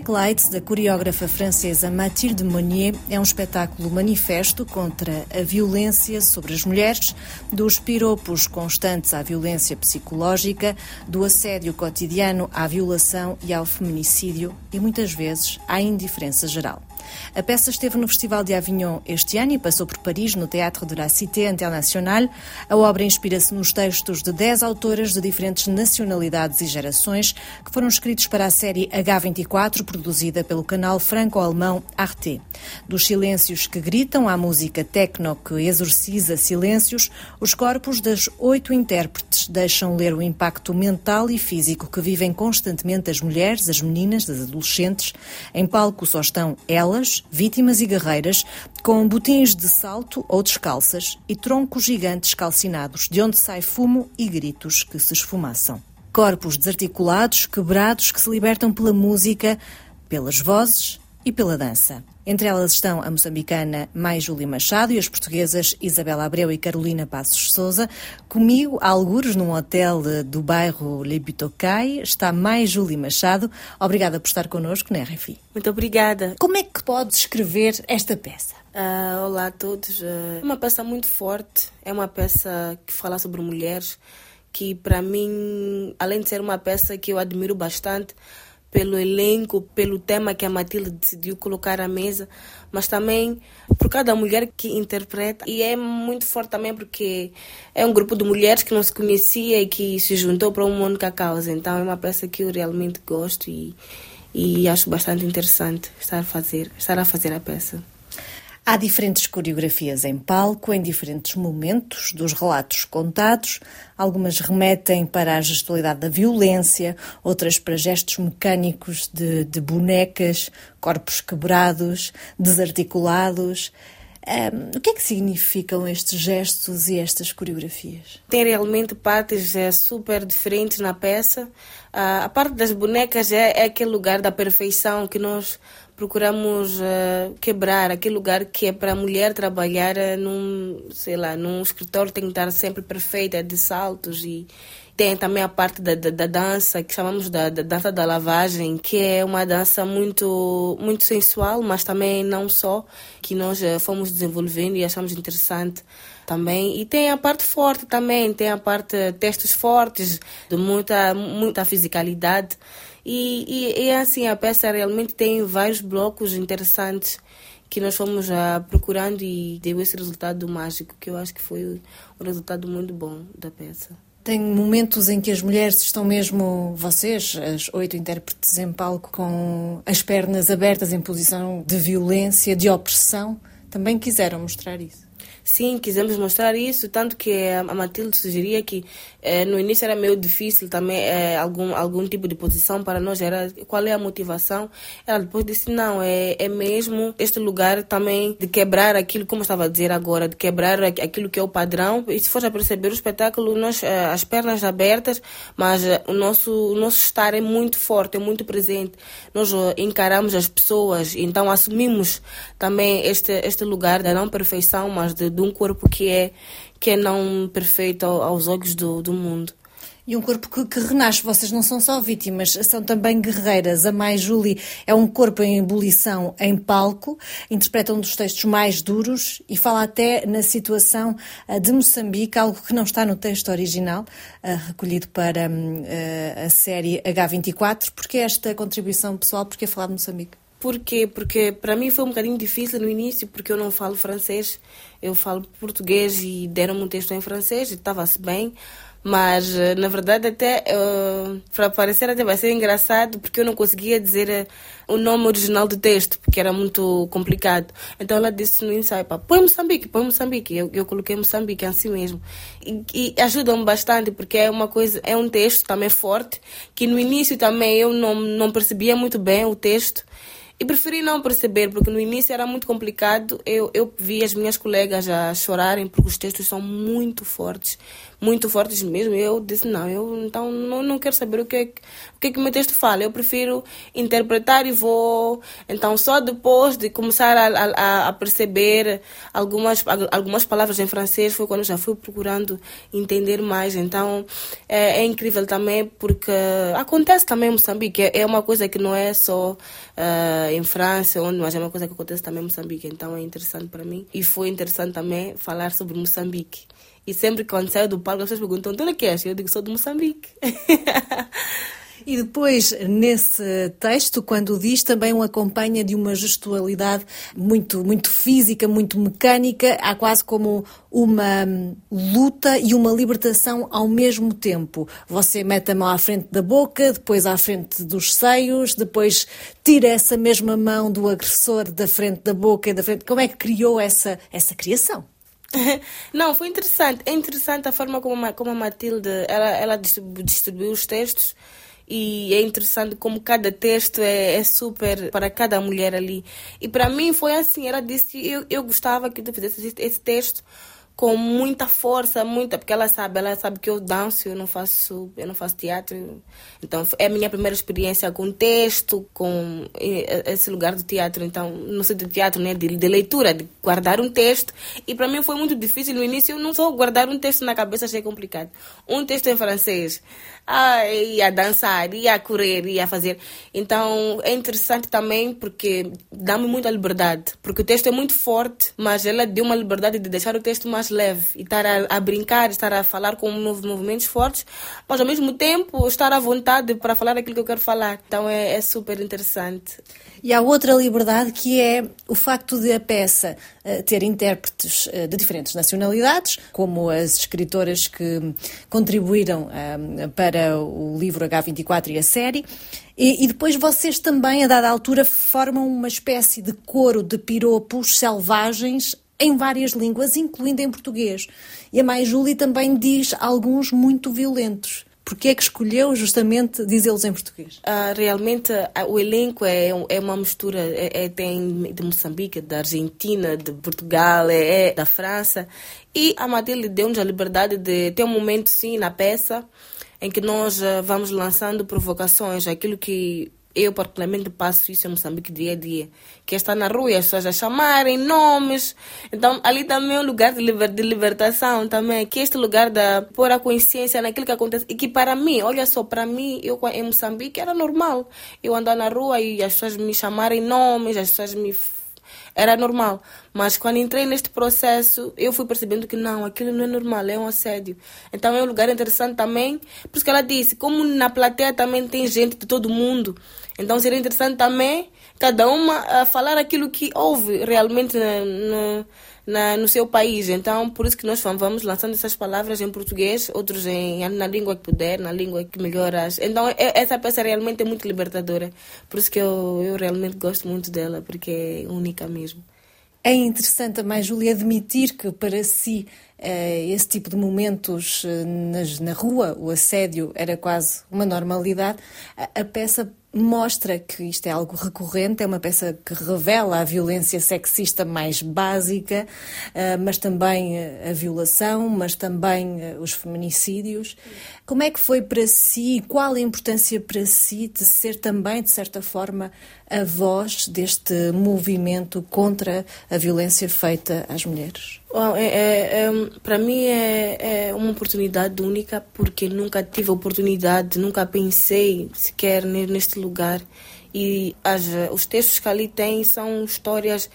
Black Lights, da coreógrafa francesa Mathilde Monnier, é um espetáculo manifesto contra a violência sobre as mulheres, dos piropos constantes à violência psicológica, do assédio cotidiano à violação e ao feminicídio e muitas vezes à indiferença geral. A peça esteve no Festival de Avignon este ano e passou por Paris, no Teatro de la Cité Internationale. A obra inspira-se nos textos de 10 autoras de diferentes nacionalidades e gerações que foram escritos para a série H24, produzida pelo canal franco-alemão Arte. Dos silêncios que gritam à música techno que exorciza silêncios, os corpos das oito intérpretes deixam ler o impacto mental e físico que vivem constantemente as mulheres, as meninas, as adolescentes. Em palco só estão elas vítimas e guerreiras, com botins de salto ou descalças e troncos gigantes calcinados, de onde sai fumo e gritos que se esfumaçam. Corpos desarticulados, quebrados, que se libertam pela música, pelas vozes e pela dança. Entre elas estão a moçambicana Mai Júlia Machado e as portuguesas Isabela Abreu e Carolina Passos Souza. Comigo, a algures, num hotel do bairro Lebitocai, está Mai Júlia Machado. Obrigada por estar connosco na RFI. Muito obrigada. Como é que pode descrever esta peça? Uh, olá a todos. Uh, é uma peça muito forte, é uma peça que fala sobre mulheres, que para mim, além de ser uma peça que eu admiro bastante, pelo elenco, pelo tema que a Matilde decidiu colocar à mesa, mas também por cada mulher que interpreta. E é muito forte também porque é um grupo de mulheres que não se conhecia e que se juntou para uma única causa. Então é uma peça que eu realmente gosto e, e acho bastante interessante estar a fazer, estar a fazer a peça. Há diferentes coreografias em palco, em diferentes momentos dos relatos contados. Algumas remetem para a gestualidade da violência, outras para gestos mecânicos de, de bonecas, corpos quebrados, desarticulados. Um, o que é que significam estes gestos e estas coreografias? Tem realmente partes é, super diferentes na peça. Uh, a parte das bonecas é, é aquele lugar da perfeição que nós procuramos uh, quebrar aquele lugar que é para a mulher trabalhar uh, num, sei lá, num escritório tem que estar sempre perfeita, de saltos e tem também a parte da, da, da dança que chamamos da, da, dança da lavagem, que é uma dança muito muito sensual, mas também não só que nós uh, fomos desenvolvendo e achamos interessante também. E tem a parte forte também, tem a parte textos fortes, de muita muita fisicalidade. E, e, e assim, a peça realmente tem vários blocos interessantes que nós fomos já procurando e deu esse resultado mágico, que eu acho que foi um resultado muito bom da peça. Tem momentos em que as mulheres estão mesmo, vocês, as oito intérpretes em palco, com as pernas abertas em posição de violência, de opressão, também quiseram mostrar isso. Sim, quisemos mostrar isso, tanto que a Matilde sugeria que eh, no início era meio difícil também eh, algum, algum tipo de posição para nós, era qual é a motivação. Ela depois disse, não, é, é mesmo este lugar também de quebrar aquilo, como estava a dizer agora, de quebrar aquilo que é o padrão. E se for a perceber o espetáculo, nós, eh, as pernas abertas, mas eh, o nosso, o nosso estar é muito forte, é muito presente. Nós eh, encaramos as pessoas, então assumimos também este, este lugar da não perfeição, mas de de um corpo que é, que é não perfeito aos olhos do, do mundo. E um corpo que, que, renasce. Vocês não são só vítimas, são também guerreiras. A Mai Julie é um corpo em ebulição em palco, interpreta um dos textos mais duros e fala até na situação uh, de Moçambique, algo que não está no texto original, uh, recolhido para uh, a série H24. Porquê esta contribuição pessoal? Porquê falar de Moçambique? Por quê? Porque para mim foi um bocadinho difícil no início, porque eu não falo francês, eu falo português e deram-me um texto em francês e estava-se bem. Mas, eh, na verdade, até uh, para parecer até vai ser engraçado, porque eu não conseguia dizer uh, o nome original do texto, porque era muito complicado. Então ela disse no ensaio, pá, põe Moçambique, põe Moçambique. Eu, eu coloquei Moçambique assim mesmo. E, e ajudam-me bastante, porque é uma coisa, é um texto também forte, que no início também eu não, não percebia muito bem o texto. E preferi não perceber, porque no início era muito complicado. Eu, eu vi as minhas colegas a chorarem, porque os textos são muito fortes muito fortes mesmo. Eu disse, não, eu então não, não quero saber o que, é, o que é que o meu texto fala. Eu prefiro interpretar e vou. Então, só depois de começar a, a, a perceber algumas, algumas palavras em francês foi quando já fui procurando entender mais. Então, é, é incrível também porque acontece também em Moçambique. É, é uma coisa que não é só uh, em França, onde, mas é uma coisa que acontece também em Moçambique. Então, é interessante para mim. E foi interessante também falar sobre Moçambique. E sempre quando saio do palco, as pessoas perguntam: de onde é que és? Eu digo: sou de Moçambique. E depois, nesse texto, quando diz, também o acompanha de uma gestualidade muito, muito física, muito mecânica, há quase como uma luta e uma libertação ao mesmo tempo. Você mete a mão à frente da boca, depois à frente dos seios, depois tira essa mesma mão do agressor da frente da boca e da frente. Como é que criou essa, essa criação? Não, foi interessante. É interessante a forma como a, como a Matilde ela, ela distribuiu os textos e é interessante como cada texto é, é, super para cada mulher ali. E para mim foi assim, ela disse, eu, eu gostava que tu fizesse esse texto com muita força, muita, porque ela sabe, ela sabe que eu danço, eu não faço, eu não faço teatro. Então é a minha primeira experiência com texto, com esse lugar do teatro, então não sei de teatro, né, de, de leitura, de guardar um texto. E para mim foi muito difícil no início, eu não só guardar um texto na cabeça achei complicado. Um texto em francês, ah, ia dançar, ia correr, ia fazer. Então é interessante também porque dá-me muita liberdade, porque o texto é muito forte, mas ela deu uma liberdade de deixar o texto mais leve e estar a, a brincar, estar a falar com movimentos fortes, mas ao mesmo tempo estar à vontade para falar aquilo que eu quero falar. Então é, é super interessante. E há outra liberdade que é o facto de a peça uh, ter intérpretes uh, de diferentes nacionalidades, como as escritoras que contribuíram uh, para o livro H24 e a série. E, e, depois vocês também, a dada altura, formam uma espécie de coro de piropos selvagens em várias línguas, incluindo em português. E a Mai Júlia também diz alguns muito violentos. Porquê é que escolheu justamente dizê-los em português? Uh, realmente, uh, o elenco é, é uma mistura. É, é, tem de Moçambique, da Argentina, de Portugal, é, é da França. E a Matilde deu-nos a liberdade de ter um momento, sim, na peça, em que nós uh, vamos lançando provocações, aquilo que eu particularmente passo isso em Moçambique dia a dia, que é estar na rua e as pessoas a chamarem nomes. Então, ali também é um lugar de, liber, de libertação também, que é este lugar de pôr a consciência naquilo que acontece. E que para mim, olha só, para mim, eu em Moçambique era normal. Eu andar na rua e as pessoas me chamarem nomes, as pessoas me era normal. Mas quando entrei neste processo, eu fui percebendo que não, aquilo não é normal, é um assédio. Então é um lugar interessante também, por isso que ela disse, como na plateia também tem gente de todo mundo, então seria interessante também cada uma a falar aquilo que houve realmente na, na no seu país. Então, por isso que nós vamos lançando essas palavras em português, outros em, na língua que puder, na língua que melhoras. Então, essa peça realmente é muito libertadora. Por isso que eu, eu realmente gosto muito dela, porque é única mesmo. É interessante também, Júlia, admitir que para si eh, esse tipo de momentos eh, na rua, o assédio, era quase uma normalidade. A peça mostra que isto é algo recorrente, é uma peça que revela a violência sexista mais básica, eh, mas também a violação, mas também os feminicídios. Como é que foi para si, qual a importância para si de ser também, de certa forma, a voz deste movimento contra a violência feita às mulheres? É, é, é, para mim é, é, uma oportunidade única porque nunca tive oportunidade, nunca pensei sequer neste lugar. E as, os textos que ali tem são histórias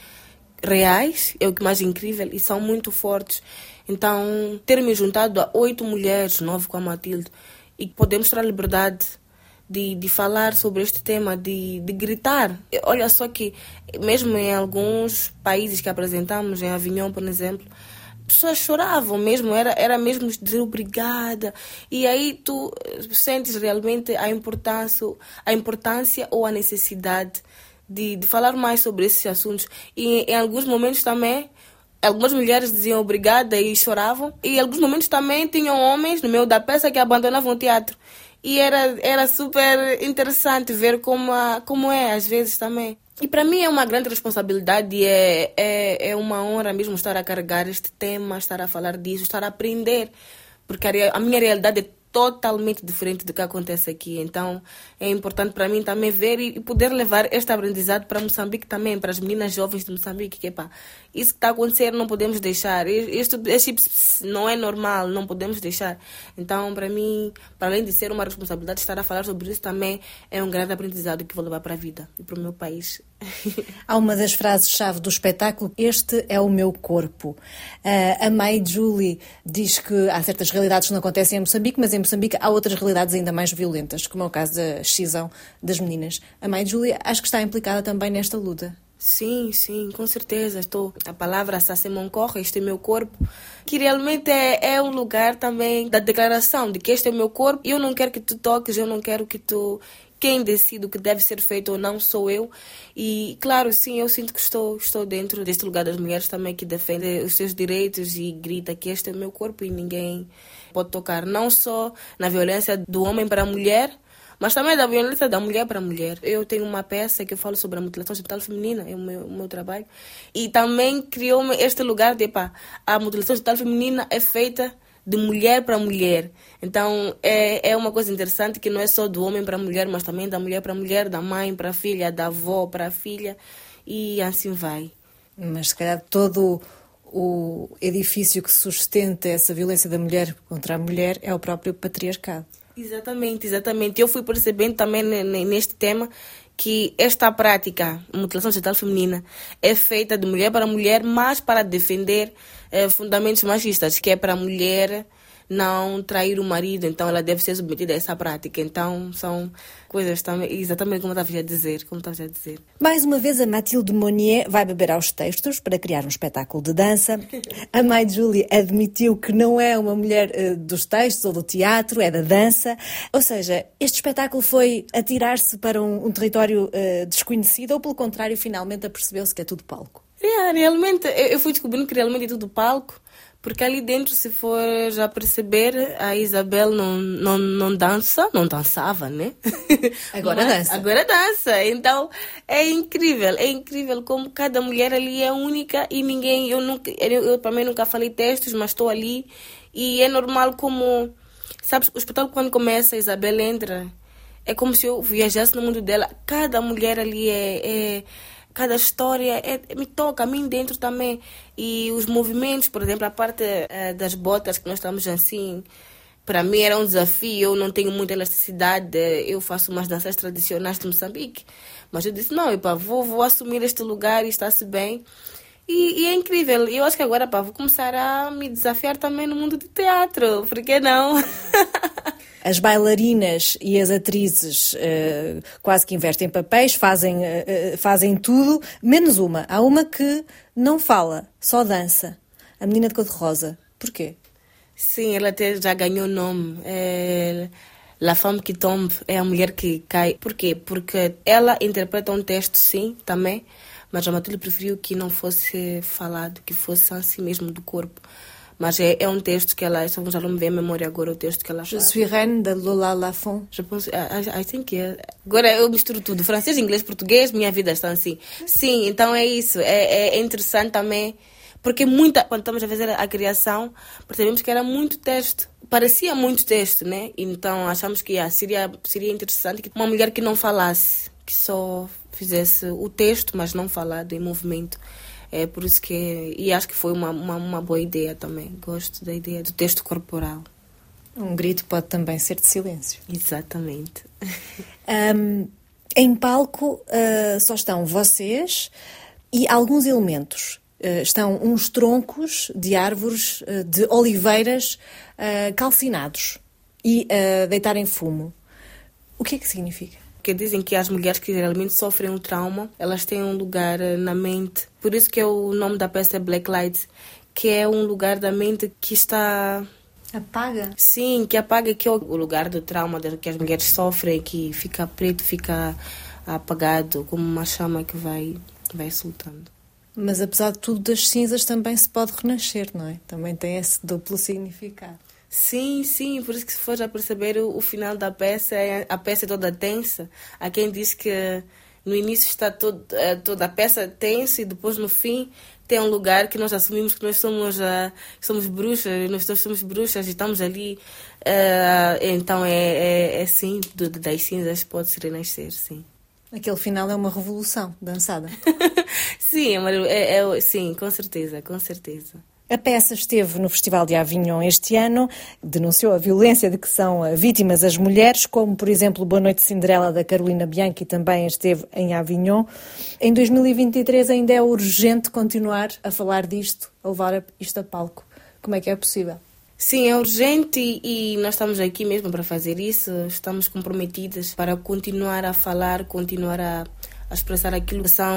reais, é o que mais incrível, e são muito fortes. Então, ter me juntado a oito mulheres, nove com a Matilde, e poder mostrar liberdade de, de falar sobre este tema, de, de gritar. Olha só que, mesmo em alguns países que apresentamos, em Avignon, por exemplo, pessoas choravam mesmo, era, era mesmo dizer obrigada. E aí tu sentes realmente a importância, a importância ou a necessidade de, de falar mais sobre esses assuntos. E em alguns momentos também algumas mulheres diziam obrigada e choravam. E em alguns momentos também tinham homens no meio da peça que abandonavam o teatro. E era, era super interessante ver como, a, como é às vezes também. E para mim é uma grande responsabilidade e é, é, é uma honra mesmo estar a carregar este tema, estar a falar disso, estar a aprender. Porque a, a minha realidade é totalmente diferente do que acontece aqui. Então é importante para mim também ver e poder levar este aprendizado para Moçambique também, para as meninas jovens de Moçambique, que pá, isso que está acontecendo não podemos deixar. Isto, este não é normal, não podemos deixar. Então, para mim, para além de ser uma responsabilidade, estar a falar sobre isso também é um grande aprendizado que vou levar para a vida e para o meu país. Há uma das frases-chave do espetáculo: Este é o meu corpo. Uh, a Mai Julie diz que há certas realidades que não acontecem em Moçambique, mas em Moçambique há outras realidades ainda mais violentas, como é o caso da excisão das meninas. A Mai Julie acho que está implicada também nesta luta. Sim, sim, com certeza. Estou. A palavra Sassemon corre, este é meu corpo, que realmente é, é um lugar também da declaração de que este é o meu corpo. Eu não quero que tu toques, eu não quero que tu quem decide o que deve ser feito ou não sou eu. E, claro, sim, eu sinto que estou, estou dentro deste lugar das mulheres também que defende os seus direitos e grita que este é o meu corpo e ninguém pode tocar. Não só na violência do homem para a mulher, mas também da violência da mulher para a mulher. Eu tenho uma peça que eu falo sobre a mutilação genital feminina, é o meu, o meu trabalho. E também criou-me este lugar de, pá, a mutilação genital feminina é feita de mulher para mulher. Então é, é uma coisa interessante que não é só do homem para mulher, mas também da mulher para mulher, da mãe para a filha, da avó para a filha e assim vai. Mas se calhar todo o edifício que sustenta essa violência da mulher contra a mulher é o próprio patriarcado. Exatamente, exatamente. Eu fui percebendo também neste tema que esta prática, mutilação genital feminina, é feita de mulher para mulher, mas para defender eh, fundamentos machistas, que é para a mulher não trair o marido, então ela deve ser submetida a essa prática. Então são coisas também, exatamente como estava a dizer, como estava a dizer. Mais uma vez a Mathilde Monnier vai beber aos textos para criar um espetáculo de dança. A mãe de Julie admitiu que não é uma mulher uh, dos textos ou do teatro, é da dança. Ou seja, este espetáculo foi atirar-se para um, um território uh, desconhecido ou pelo contrário, finalmente apercebeu-se que é tudo palco? É, realmente, eu fui descobrindo que realmente é tudo palco. Porque ali dentro, se for já perceber, a Isabel não, não, não dança, não dançava, né? Agora Mas, dança. Agora dança. Então, é incrível, é incrível como cada mulher ali é única e ninguém, eu nunca, eu, eu também nunca falei textos, mas estou ali e é normal como, sabes, o espetáculo quando começa, a Isabel entra, é como se eu viajasse no mundo dela. Cada mulher ali é, é cada história é, me toca a mim dentro também. E os movimentos, por exemplo, a parte é, das botas que nós estamos assim, para mim era um desafio. Eu não tenho muita elasticidade, eu faço umas danças tradicionais de Moçambique. Mas eu disse: não, epa, vou, vou assumir este lugar e está-se bem. E, e, é incrível. Eu acho que agora pá, vou começar a me desafiar também no mundo do teatro. Por que não? As bailarinas e as atrizes uh, quase que investem papéis, fazem, uh, fazem tudo, menos uma. Há uma que não fala, só dança. A menina de cor-de-rosa. Porquê? Sim, ela até já ganhou nome. É... La Femme que Tombe é a mulher que cai. Porquê? Porque ela interpreta um texto, sim, também, mas a Matilde preferiu que não fosse falado, que fosse assim mesmo do corpo. Mas é, é um texto que ela, já não me vem a memória agora o texto que ela Je suis reine de Lola Lafont. Je pense, I, I think yeah. Agora eu misturo tudo, francês, inglês, português, minha vida está assim. Sim, então é isso. É, é interessante também, porque muita, quando estamos a fazer a criação, percebemos que era muito texto. Parecia muito texto, né? Então achamos que yeah, seria, seria interessante que uma mulher que não falasse, que só fizesse o texto, mas não falado em movimento. É por isso que. E acho que foi uma, uma, uma boa ideia também. Gosto da ideia do texto corporal. Um grito pode também ser de silêncio. Exatamente. Um, em palco uh, só estão vocês e alguns elementos. Uh, estão uns troncos de árvores, uh, de oliveiras calcinados e a deitarem fumo. O que é que significa? Porque dizem que as mulheres que geralmente sofrem um trauma, elas têm um lugar eh, na mente. Por isso que é o nome da peça é Black Light, que é um lugar da mente que está Apaga? Sim, que apaga, que é o lugar do trauma que as mulheres sofrem, que fica preto, fica apagado, como uma chama que vai, vai soltando. Mas apesar de tudo, das cinzas também se pode renascer, não é? Também tem esse duplo significado. Sim, sim, por isso que se for já perceber o, o final da peça, é, a peça é toda tensa. Há quem diz que no início está todo, é, toda a peça tensa e depois no fim tem um lugar que nós assumimos que nós somos, uh, somos bruxas, nós somos bruxas e estamos ali. Uh, então é, é, é sim, das cinzas pode-se renascer, sim. Aquele final é uma revolução dançada. sim, é, é, sim, com certeza, com certeza. A peça esteve no Festival de Avignon este ano, denunciou a violência de que são vítimas as mulheres, como, por exemplo, Boa Noite Cinderela da Carolina Bianchi também esteve em Avignon. Em 2023 ainda é urgente continuar a falar disto, a levar isto a palco. Como é que é possível? Sim, é urgente e, nós estamos aqui mesmo para fazer isso. Estamos comprometidas para continuar a falar, continuar a a expressar aquilo que são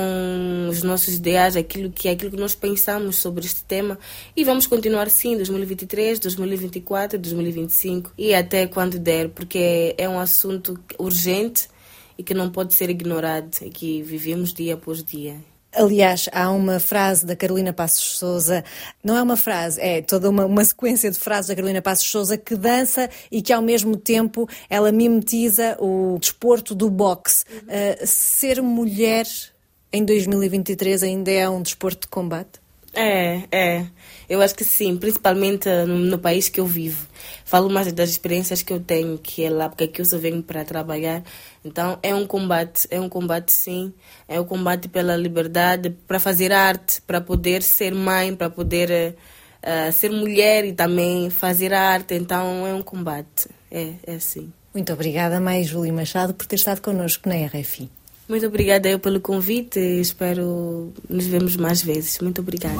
os nossos ideais, aquilo que é aquilo que nós pensamos sobre este tema. E vamos continuar sim 2023, 2024, 2025 e até quando der, porque é um assunto urgente e que não pode ser ignorado. E que vivemos dia após dia. Aliás, há uma frase da Carolina Passos Souza, não é uma frase, é toda uma, uma sequência de frases da Carolina Passos Souza que dança e que ao mesmo tempo ela mimetiza o desporto do boxe. Uhum. Uh, ser mulher em 2023 ainda é um desporto de combate? É, é. Eu acho que sim, principalmente no, no, país que eu vivo. Falo mais das experiências que eu tenho, que é lá porque aqui eu só venho para trabalhar. Então é um combate, é um combate sim. É um combate pela liberdade, para fazer arte, para poder ser mãe, para poder uh, ser mulher e também fazer arte. Então é um combate, é, é assim. Muito obrigada, mais Júlia Machado, por ter estado connosco na RFI. Muito obrigada eu pelo convite espero nos vemos mais vezes. Muito obrigada.